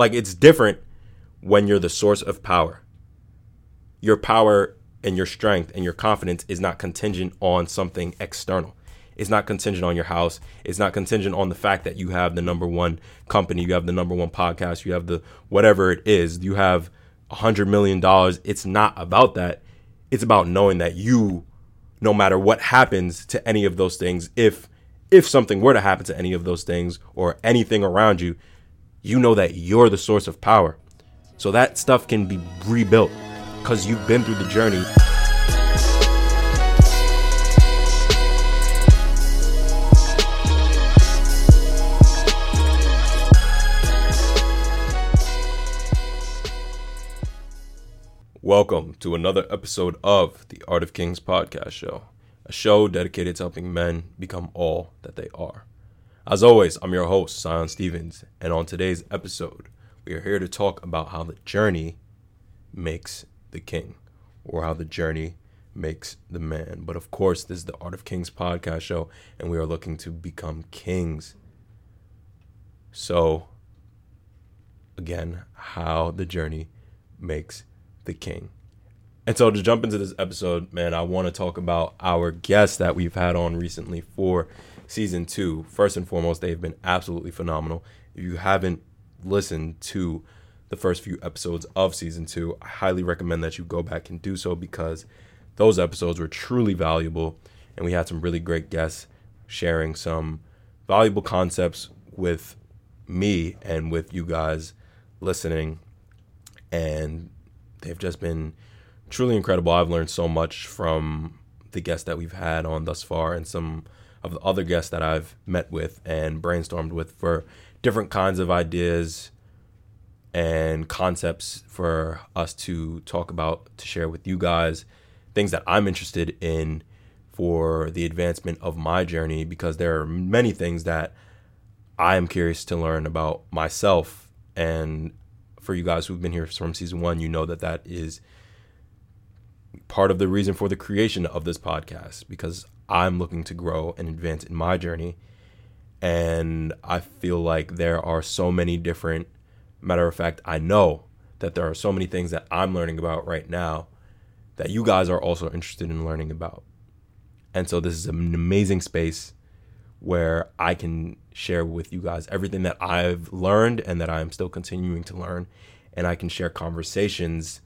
Like it's different when you're the source of power. Your power and your strength and your confidence is not contingent on something external. It's not contingent on your house. It's not contingent on the fact that you have the number one company, you have the number one podcast, you have the whatever it is, you have a hundred million dollars. It's not about that. It's about knowing that you, no matter what happens to any of those things, if if something were to happen to any of those things or anything around you, you know that you're the source of power. So that stuff can be rebuilt because you've been through the journey. Welcome to another episode of the Art of Kings podcast show, a show dedicated to helping men become all that they are. As always, I'm your host, Tsion Stevens, and on today's episode, we are here to talk about how the journey makes the king, or how the journey makes the man. But of course, this is the Art of Kings podcast show, and we are looking to become kings. So, again, how the journey makes the king. And so, to jump into this episode, man, I want to talk about our guest that we've had on recently for season two. First and foremost, they've been absolutely phenomenal. If you haven't listened to the first few episodes of season two, I highly recommend that you go back and do so because those episodes were truly valuable. And we had some really great guests sharing some valuable concepts with me and with you guys listening. And they've just been truly incredible. I've learned so much from the guests that we've had on thus far and some of the other guests that I've met with and brainstormed with for different kinds of ideas and concepts for us to talk about, to share with you guys, things that I'm interested in for the advancement of my journey, because there are many things that I am curious to learn about myself. And for you guys who've been here from season one, you know that that is part of the reason for the creation of this podcast, because I'm looking to grow and advance in my journey. And I feel like there are so many different Matter of fact, I know that there are so many things that I'm learning about right now that you guys are also interested in learning about. And so this is an amazing space where I can share with you guys everything that I've learned and that I'm still continuing to learn. And I can share conversations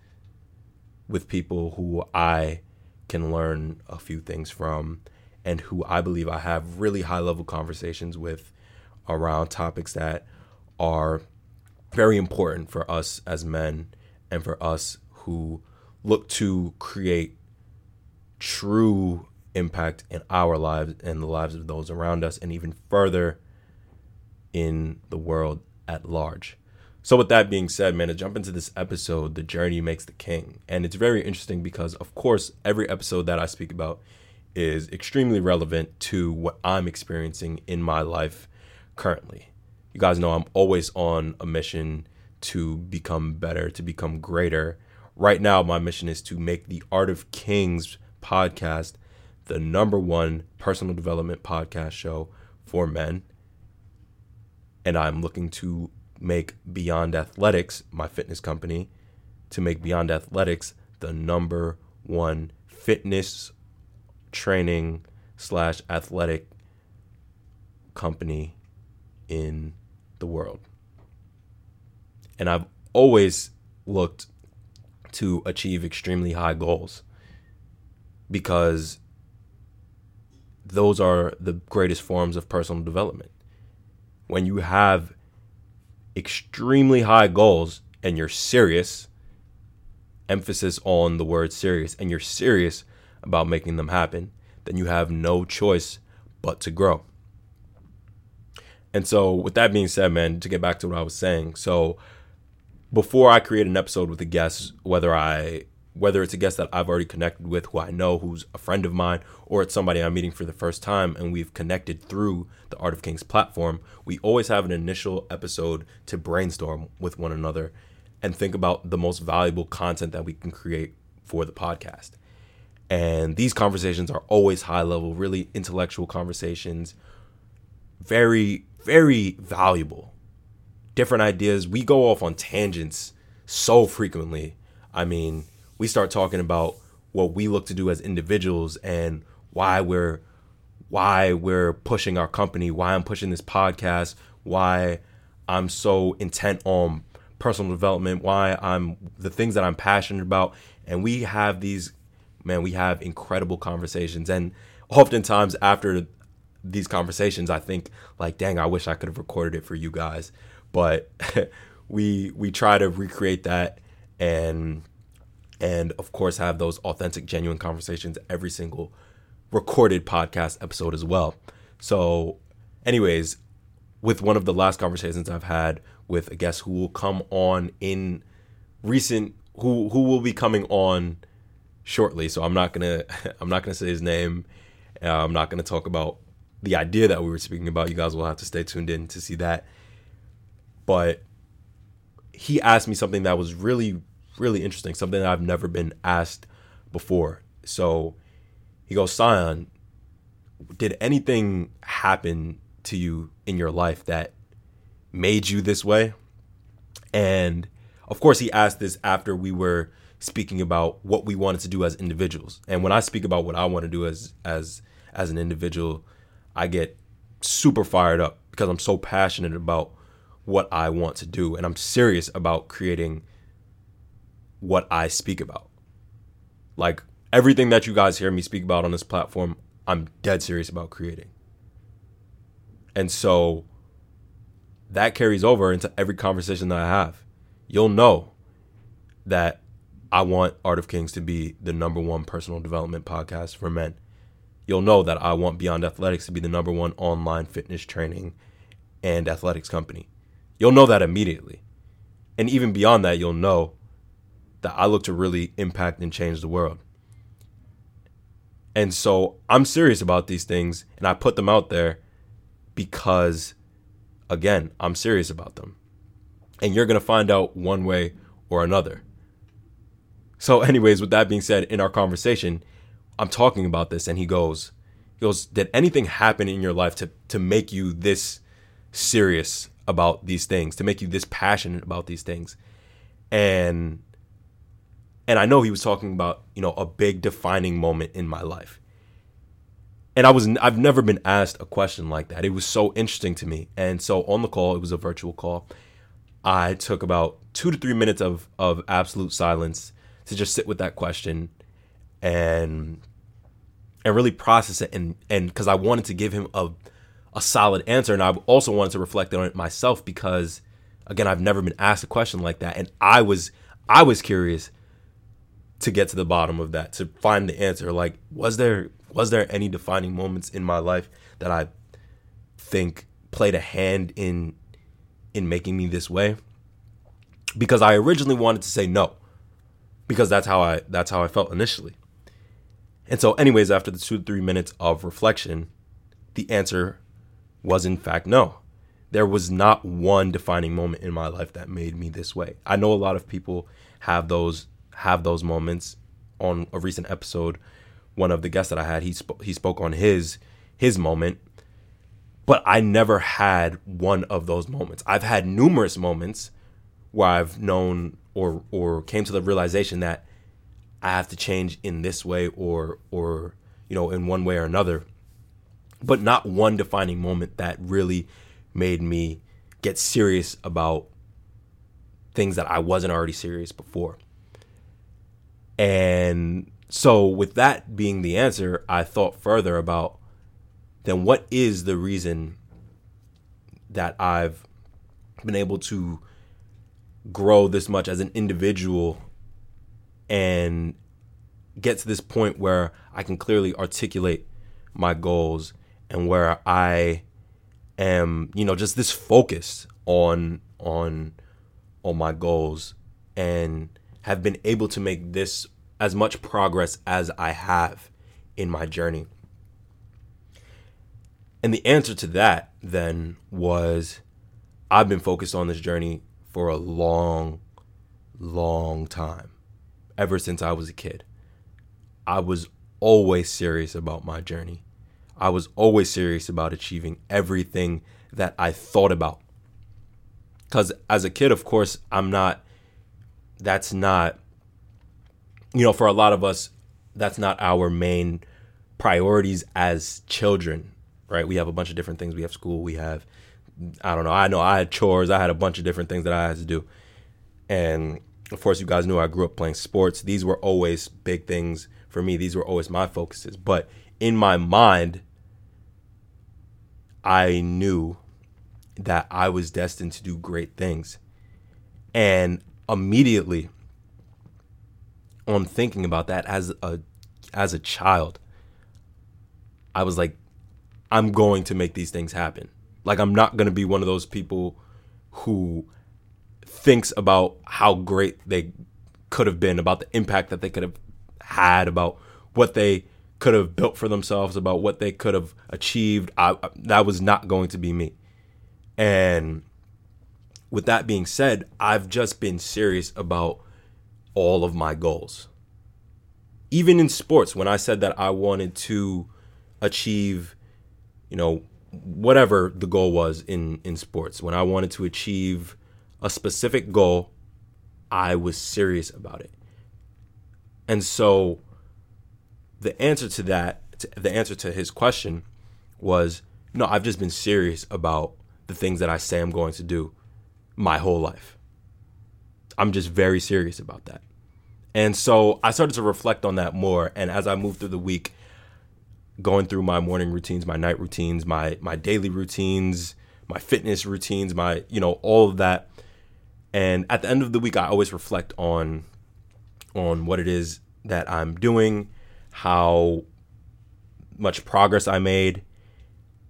with people who I can learn a few things from and who I believe I have really high level conversations with around topics that are very important for us as men and for us who look to create true impact in our lives and the lives of those around us and even further in the world at large. So with that being said, man, to jump into this episode, the journey makes the king. And it's very interesting because of course every episode that I speak about is extremely relevant to what I'm experiencing in my life currently you guys know I'm always on a mission to become better, to become greater. Right now, my mission is to make the Art of Kings podcast the number one personal development podcast show for men. And I'm looking to make Beyond Athletics, my fitness company, to make Beyond Athletics the number one fitness training slash athletic company in the world. And I've always looked to achieve extremely high goals because those are the greatest forms of personal development. When you have extremely high goals and you're serious, emphasis on the word serious, and you're serious about making them happen, then you have no choice but to grow. And so, with that being said, man, to get back to what I was saying, so before I create an episode with a guest, whether I whether it's a guest that I've already connected with, who I know, who's a friend of mine, or it's somebody I'm meeting for the first time and we've connected through the Art of Kings platform, we always have an initial episode to brainstorm with one another and think about the most valuable content that we can create for the podcast. And these conversations are always high level, really intellectual conversations, very very valuable different ideas. We go off on tangents so frequently. I mean, we start talking about what we look to do as individuals and why we're why we're pushing our company, why I'm pushing this podcast, why I'm so intent on personal development, why I'm the things that I'm passionate about. And we have these, man, we have incredible conversations. And oftentimes after these conversations, I think like, dang, I wish I could have recorded it for you guys. But we we try to recreate that and and of course have those authentic, genuine conversations every single recorded podcast episode as well. So, anyways, with one of the last conversations I've had with a guest who will come on in recent who who will be coming on shortly. So I'm not gonna I'm not gonna say his name. Uh, I'm not gonna talk about the idea that we were speaking about. You guys will have to stay tuned in to see that. But he asked me something that was really really interesting, something that I've never been asked before. So he goes, Tsion, did anything happen to you in your life that made you this way? And of course, he asked this after we were speaking about what we wanted to do as individuals. And when I speak about what I want to do as as as an individual, I get super fired up because I'm so passionate about what I want to do and I'm serious about creating what I speak about. Like everything that you guys hear me speak about on this platform, I'm dead serious about creating. And so that carries over into every conversation that I have. You'll know that I want Art of Kings to be the number one personal development podcast for men. You'll know that I want Beyond Athletics to be the number one online fitness training and athletics company. You'll know that immediately. And even beyond that, you'll know that I look to really impact and change the world. And so I'm serious about these things and I put them out there because, again, I'm serious about them. And you're going to find out one way or another. So, anyways, with that being said, in our conversation, I'm talking about this and he goes, he goes, Did anything happen in your life to, to make you this serious about these things, to make you this passionate about these things? And and I know he was talking about, you know, a big defining moment in my life. And I was I've never been asked a question like that. It was so interesting to me. And so on the call, it was a virtual call. I took about 2 to 3 minutes of of absolute silence to just sit with that question and and really process it and and cuz I wanted to give him a a solid answer. And I also wanted to reflect on it myself because again, I've never been asked a question like that. And I was I was curious to get to the bottom of that to find the answer. Like was there was there any defining moments in my life that i think played a hand in in making me this way? Because i originally wanted to say no because that's how i that's how i felt initially and so anyways after the two to three minutes of reflection the answer was in fact no there was not one defining moment in my life that made me this way i know a lot of people have those have those moments. On a recent episode, one of the guests that I had, he sp- he spoke on his his moment, but I never had one of those moments. I've had numerous moments where I've known or or came to the realization that I have to change in this way or or you know in one way or another, but not one defining moment that really made me get serious about things that I wasn't already serious before. And so, with that being the answer, I thought further about then what is the reason that I've been able to grow this much as an individual and get to this point where I can clearly articulate my goals and where I am, you know, just this focus on on on my goals and have been able to make this as much progress as I have in my journey? And the answer to that then was I've been focused on this journey for a long, long time, ever since I was a kid. I was always serious about my journey. I was always serious about achieving everything that I thought about. because as a kid, of course, I'm not. That's not. You know, for a lot of us, that's not our main priorities as children, right? We have a bunch of different things. We have school. We have, I don't know. I know I had chores. I had a bunch of different things that I had to do, and of course, you guys knew I grew up playing sports. These were always big things for me. These were always my focuses. But in my mind, I knew that I was destined to do great things. And immediately on thinking about that as a as a child, I was like I'm going to make these things happen. Like I'm not going to be one of those people who thinks about how great they could have been, about the impact that they could have had, about what they could have built for themselves, about what they could have achieved. I, that was not going to be me. And with that being said, I've just been serious about all of my goals. Even in sports, when I said that I wanted to achieve, you know, whatever the goal was in in sports, when I wanted to achieve a specific goal, I was serious about it. And so the answer to that, the answer to his question was no, I've just been serious about the things that I say I'm going to do my whole life. I'm just very serious about that. And so I started to reflect on that more. And as I moved through the week, going through my morning routines, my night routines, my my daily routines, my fitness routines, my, you know, all of that. And at the end of the week, I always reflect on on what it is that I'm doing, how much progress I made,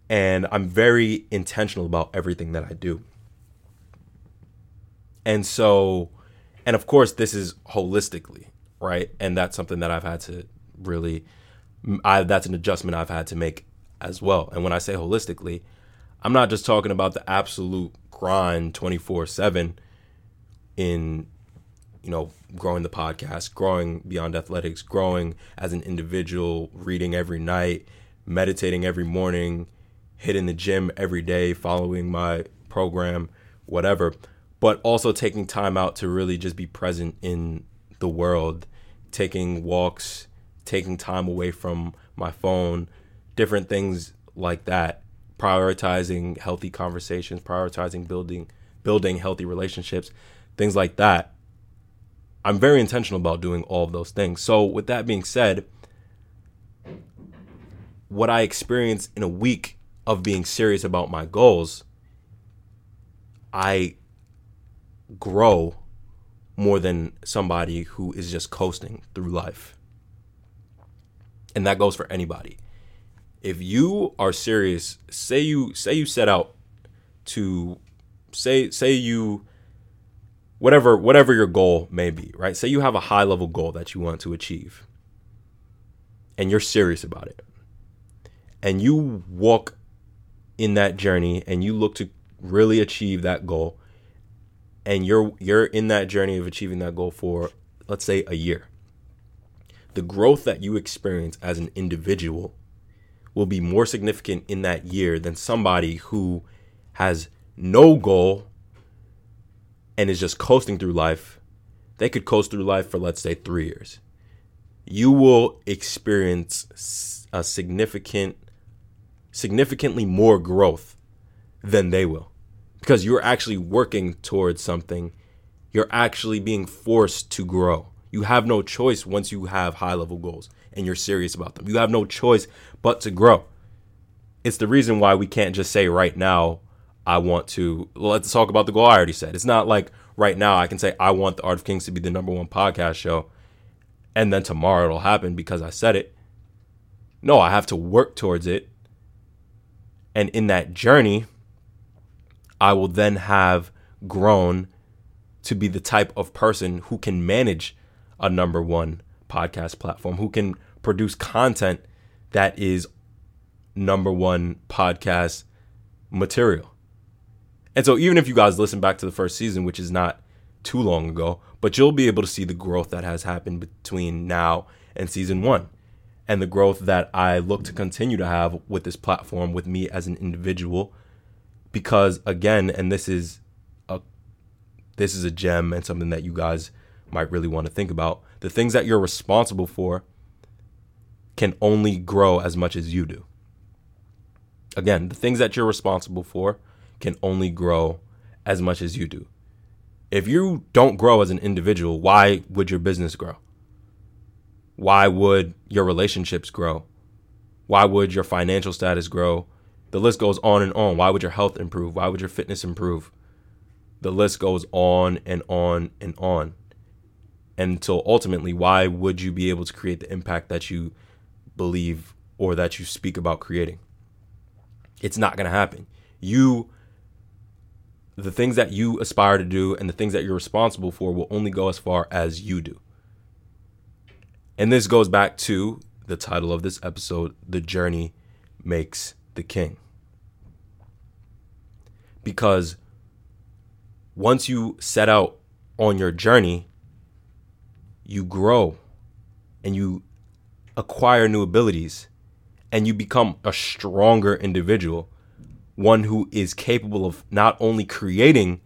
and I'm very intentional about everything that I do. And so, and of course, this is holistically, right? And that's something that I've had to really, I, that's an adjustment I've had to make as well. And when I say holistically, I'm not just talking about the absolute grind 24 7 in you know growing the podcast growing beyond athletics growing as an individual reading every night meditating every morning hitting the gym every day following my program whatever but also taking time out to really just be present in the world taking walks taking time away from my phone different things like that prioritizing healthy conversations prioritizing building building healthy relationships things like that. I'm very intentional about doing all of those things. So, with that being said, what I experienced in a week of being serious about my goals, I grow more than somebody who is just coasting through life. And that goes for anybody. If you are serious, say you say you set out to say say you whatever whatever your goal may be, right? Say you have a high level goal that you want to achieve and you're serious about it. And you walk in that journey and you look to really achieve that goal and you're you're in that journey of achieving that goal for let's say a year. The growth that you experience as an individual will be more significant in that year than somebody who has no goal and is just coasting through life, they could coast through life for, let's say, three years. You will experience a significant, significantly more growth than they will because you're actually working towards something. You're actually being forced to grow. You have no choice once you have high level goals and you're serious about them. You have no choice but to grow. It's the reason why we can't just say right now, I want to let's talk about the goal I already said. It's not like right now I can say I want the Art of Kings to be the number one podcast show and then tomorrow it'll happen because I said it. No, I have to work towards it. And in that journey, I will then have grown to be the type of person who can manage a number one podcast platform, who can produce content that is number one podcast material. And so even if you guys listen back to the first season, which is not too long ago, but you'll be able to see the growth that has happened between now and season one and the growth that I look to continue to have with this platform with me as an individual. Because again, and this is a this is a gem and something that you guys might really want to think about. The things that you're responsible for can only grow as much as you do. Again, the things that you're responsible for can only grow as much as you do. If you don't grow as an individual, why would your business grow? Why would your relationships grow? Why would your financial status grow? The list goes on and on. Why would your health improve? Why would your fitness improve? The list goes on and on and on. Until ultimately, why would you be able to create the impact that you believe or that you speak about creating? It's not going to happen. You, the things that you aspire to do and the things that you're responsible for will only go as far as you do. And this goes back to the title of this episode The Journey Makes the King. Because once you set out on your journey, you grow and you acquire new abilities and you become a stronger individual, one who is capable of not only creating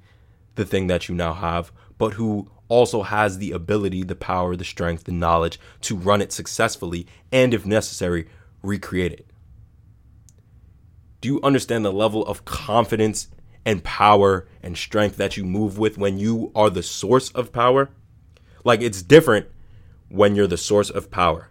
the thing that you now have, but who also has the ability, the power, the strength, the knowledge to run it successfully and, if necessary, recreate it. Do you understand the level of confidence and power and strength that you move with when you are the source of power? Like it's different when you're the source of power.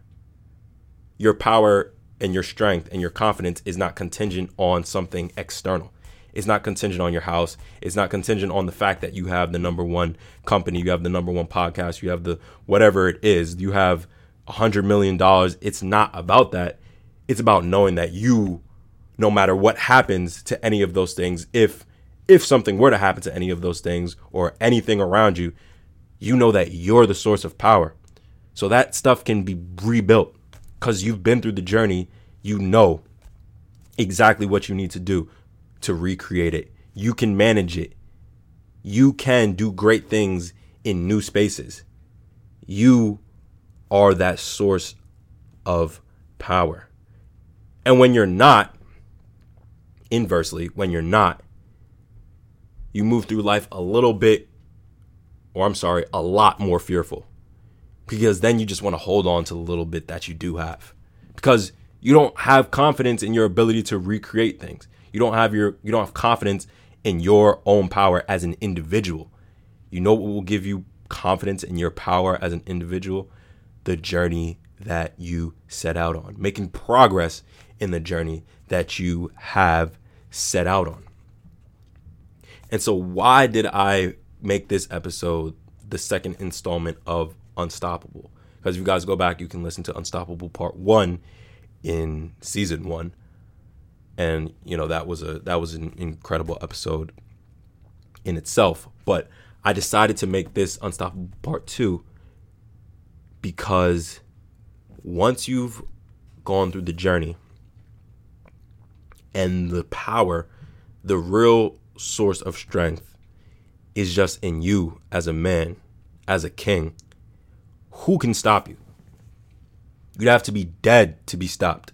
Your power and your strength and your confidence is not contingent on something external. It's not contingent on your house. It's not contingent on the fact that you have the number one company, you have the number one podcast, you have the whatever it is, you have a hundred million dollars. It's not about that. It's about knowing that you, no matter what happens to any of those things, if if something were to happen to any of those things or anything around you, you know that you're the source of power. So that stuff can be rebuilt because you've been through the journey. You know exactly what you need to do to recreate it. You can manage it. You can do great things in new spaces. You are that source of power. And when you're not, inversely, when you're not, you move through life a little bit, or I'm sorry, a lot more fearful. Because then you just want to hold on to the little bit that you do have. Because you don't have confidence in your ability to recreate things. You don't have your you don't have confidence in your own power as an individual. You know what will give you confidence in your power as an individual? The journey that you set out on, making progress in the journey that you have set out on. And so, why did I make this episode the second installment of Unstoppable? Because if you guys go back, you can listen to Unstoppable Part One in season one and you know that was a that was an incredible episode in itself but i decided to make this unstoppable part 2 because once you've gone through the journey and the power the real source of strength is just in you as a man as a king who can stop you you'd have to be dead to be stopped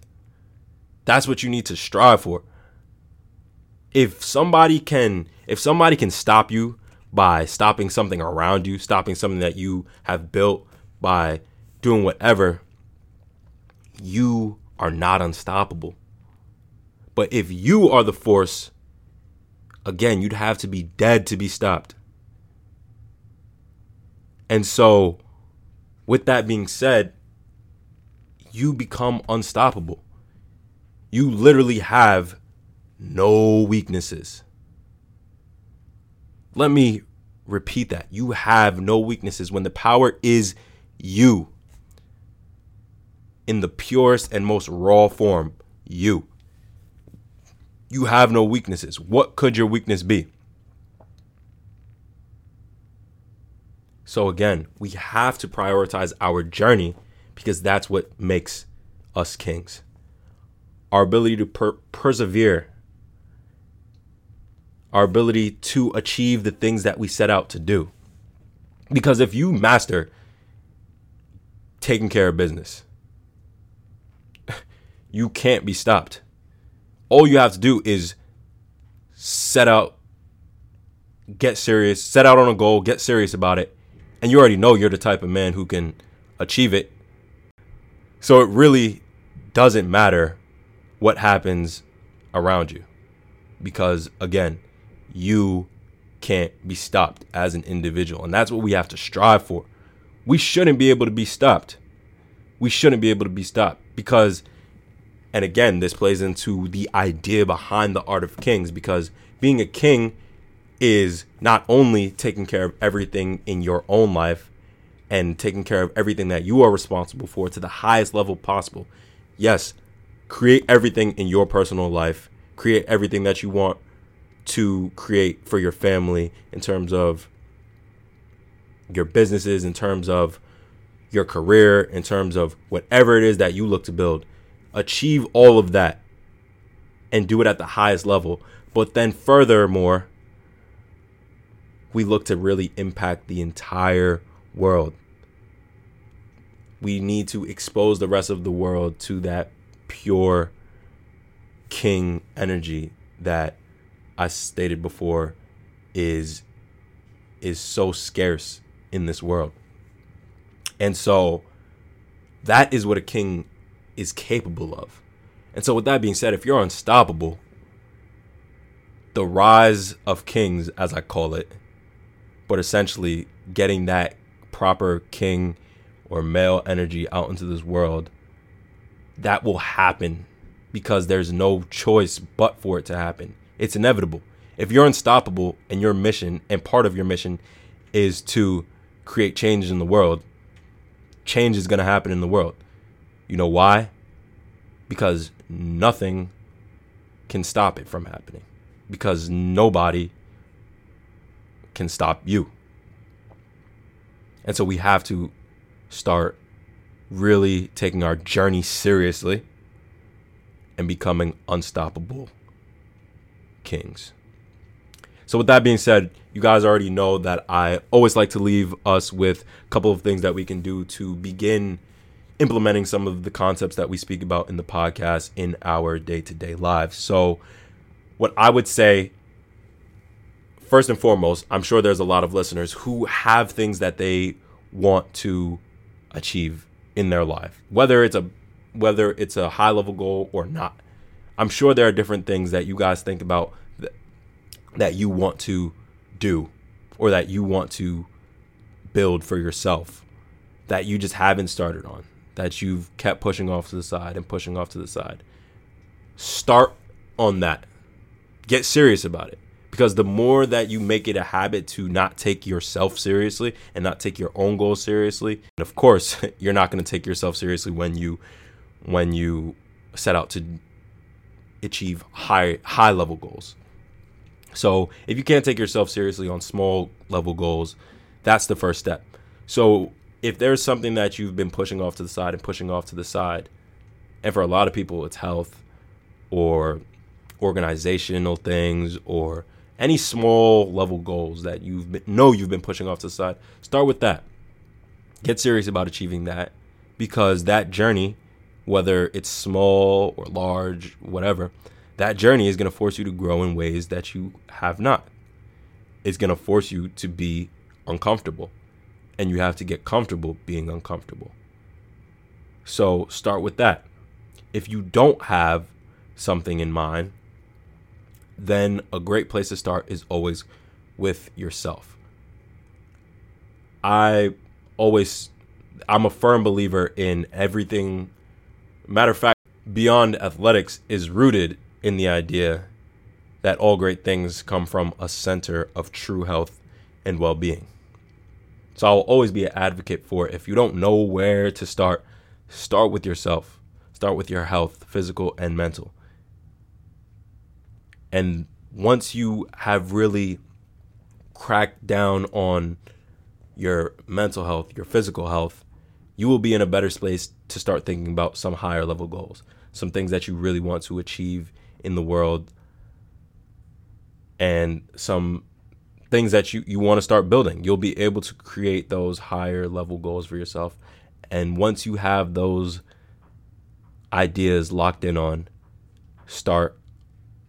that's what you need to strive for. If somebody can if somebody can stop you by stopping something around you, stopping something that you have built by doing whatever, you are not unstoppable. But if you are the force, again, you'd have to be dead to be stopped. And so, with that being said, you become unstoppable you literally have no weaknesses. Let me repeat that. You have no weaknesses when the power is you. In the purest and most raw form, you. You have no weaknesses. What could your weakness be? So, again, we have to prioritize our journey because that's what makes us kings our ability to per- persevere, our ability to achieve the things that we set out to do. Because if you master taking care of business, you can't be stopped. All you have to do is set out, get serious, set out on a goal, get serious about it, and you already know you're the type of man who can achieve it. So it really doesn't matter what happens around you because again, you can't be stopped as an individual. And that's what we have to strive for. We shouldn't be able to be stopped. We shouldn't be able to be stopped because, and again, this plays into the idea behind the art of kings because being a king is not only taking care of everything in your own life and taking care of everything that you are responsible for to the highest level possible. Yes, create everything in your personal life, create everything that you want to create for your family in terms of your businesses, in terms of your career, in terms of whatever it is that you look to build. Achieve all of that and do it at the highest level. But then, furthermore, we look to really impact the entire world. We need to expose the rest of the world to that pure king energy that I stated before is is so scarce in this world. And so that is what a king is capable of. And so with that being said, if you're unstoppable, the rise of kings as I call it, but essentially getting that proper king or male energy out into this world, that will happen because there's no choice but for it to happen. It's inevitable. If you're unstoppable and your mission and part of your mission is to create change in the world, change is going to happen in the world. You know why? Because nothing can stop it from happening. Because nobody can stop you. And so we have to start really taking our journey seriously and becoming unstoppable kings. So, with that being said, you guys already know that I always like to leave us with a couple of things that we can do to begin implementing some of the concepts that we speak about in the podcast in our day to day lives. So, what I would say, first and foremost, I'm sure there's a lot of listeners who have things that they want to achieve in their life, whether it's a whether it's a high level goal or not. I'm sure there are different things that you guys think about that, that you want to do or that you want to build for yourself that you just haven't started on, that you've kept pushing off to the side and pushing off to the side. Start on that. Get serious about it. Because the more that you make it a habit to not take yourself seriously and not take your own goals seriously, and of course, you're not going to take yourself seriously when you when you set out to achieve high high level goals. So if you can't take yourself seriously on small level goals, that's the first step. So if there's something that you've been pushing off to the side and pushing off to the side, and for a lot of people it's health or organizational things or any small level goals that you've been, know you've been pushing off to the side, start with that. Get serious about achieving that because that journey whether it's small or large, whatever, that journey is going to force you to grow in ways that you have not. It's going to force you to be uncomfortable, and you have to get comfortable being uncomfortable. So start with that. If you don't have something in mind, then a great place to start is always with yourself. I always I'm a firm believer in everything Matter of fact, Beyond Athletics is rooted in the idea that all great things come from a center of true health and well being. So I'll always be an advocate for it. if you don't know where to start, start with yourself. Start with your health, physical and mental. And once you have really cracked down on your mental health, your physical health, you will be in a better space to start thinking about some higher level goals, some things that you really want to achieve in the world, and some things that you, you want to start building. You'll be able to create those higher level goals for yourself. And once you have those ideas locked in on, start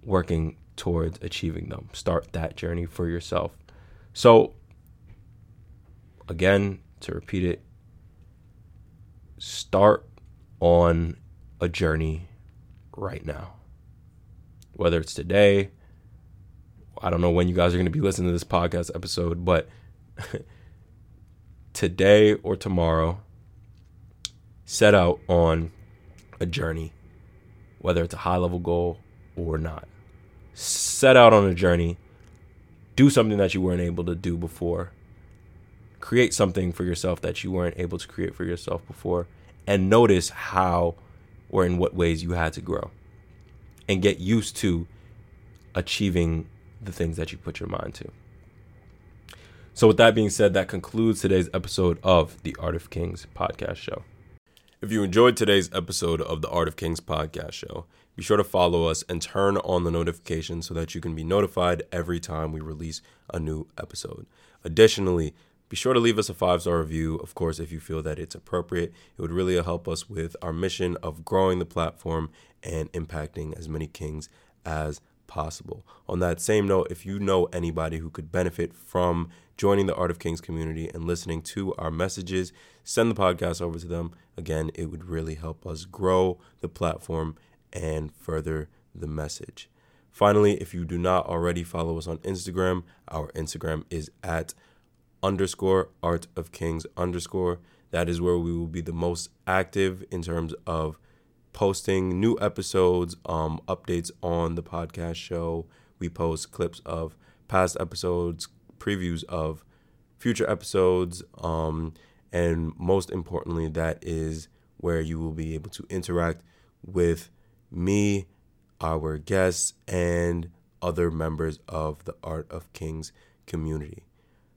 working towards achieving them. Start that journey for yourself. So, again, to repeat it, start on a journey right now. Whether it's today, I don't know when you guys are going to be listening to this podcast episode, but today or tomorrow, set out on a journey, whether it's a high level goal or not. Set out on a journey, do something that you weren't able to do before, create something for yourself that you weren't able to create for yourself before, and notice how or in what ways you had to grow and get used to achieving the things that you put your mind to. So, with that being said, that concludes today's episode of the Art of Kings podcast show. If you enjoyed today's episode of the Art of Kings podcast show, be sure to follow us and turn on the notifications so that you can be notified every time we release a new episode. Additionally, be sure to leave us a five star review, of course, if you feel that it's appropriate. It would really help us with our mission of growing the platform and impacting as many kings as possible. On that same note, if you know anybody who could benefit from joining the Art of Kings community and listening to our messages, send the podcast over to them. Again, it would really help us grow the platform and further the message. Finally, if you do not already follow us on Instagram, our Instagram is at underscore art of kings underscore. That is where we will be the most active in terms of posting new episodes, um, updates on the podcast show. We post clips of past episodes, previews of future episodes, um, and most importantly, that is where you will be able to interact with me, our guests, and other members of the Art of Kings community.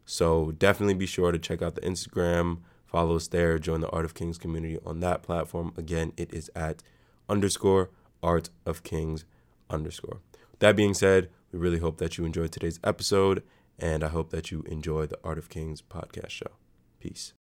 So definitely be sure to check out the Instagram, follow us there, join the Art of Kings community on that platform. Again, it is at underscore Art of Kings underscore. That being said, we really hope that you enjoyed today's episode, and I hope that you enjoy the Art of Kings podcast show. Peace.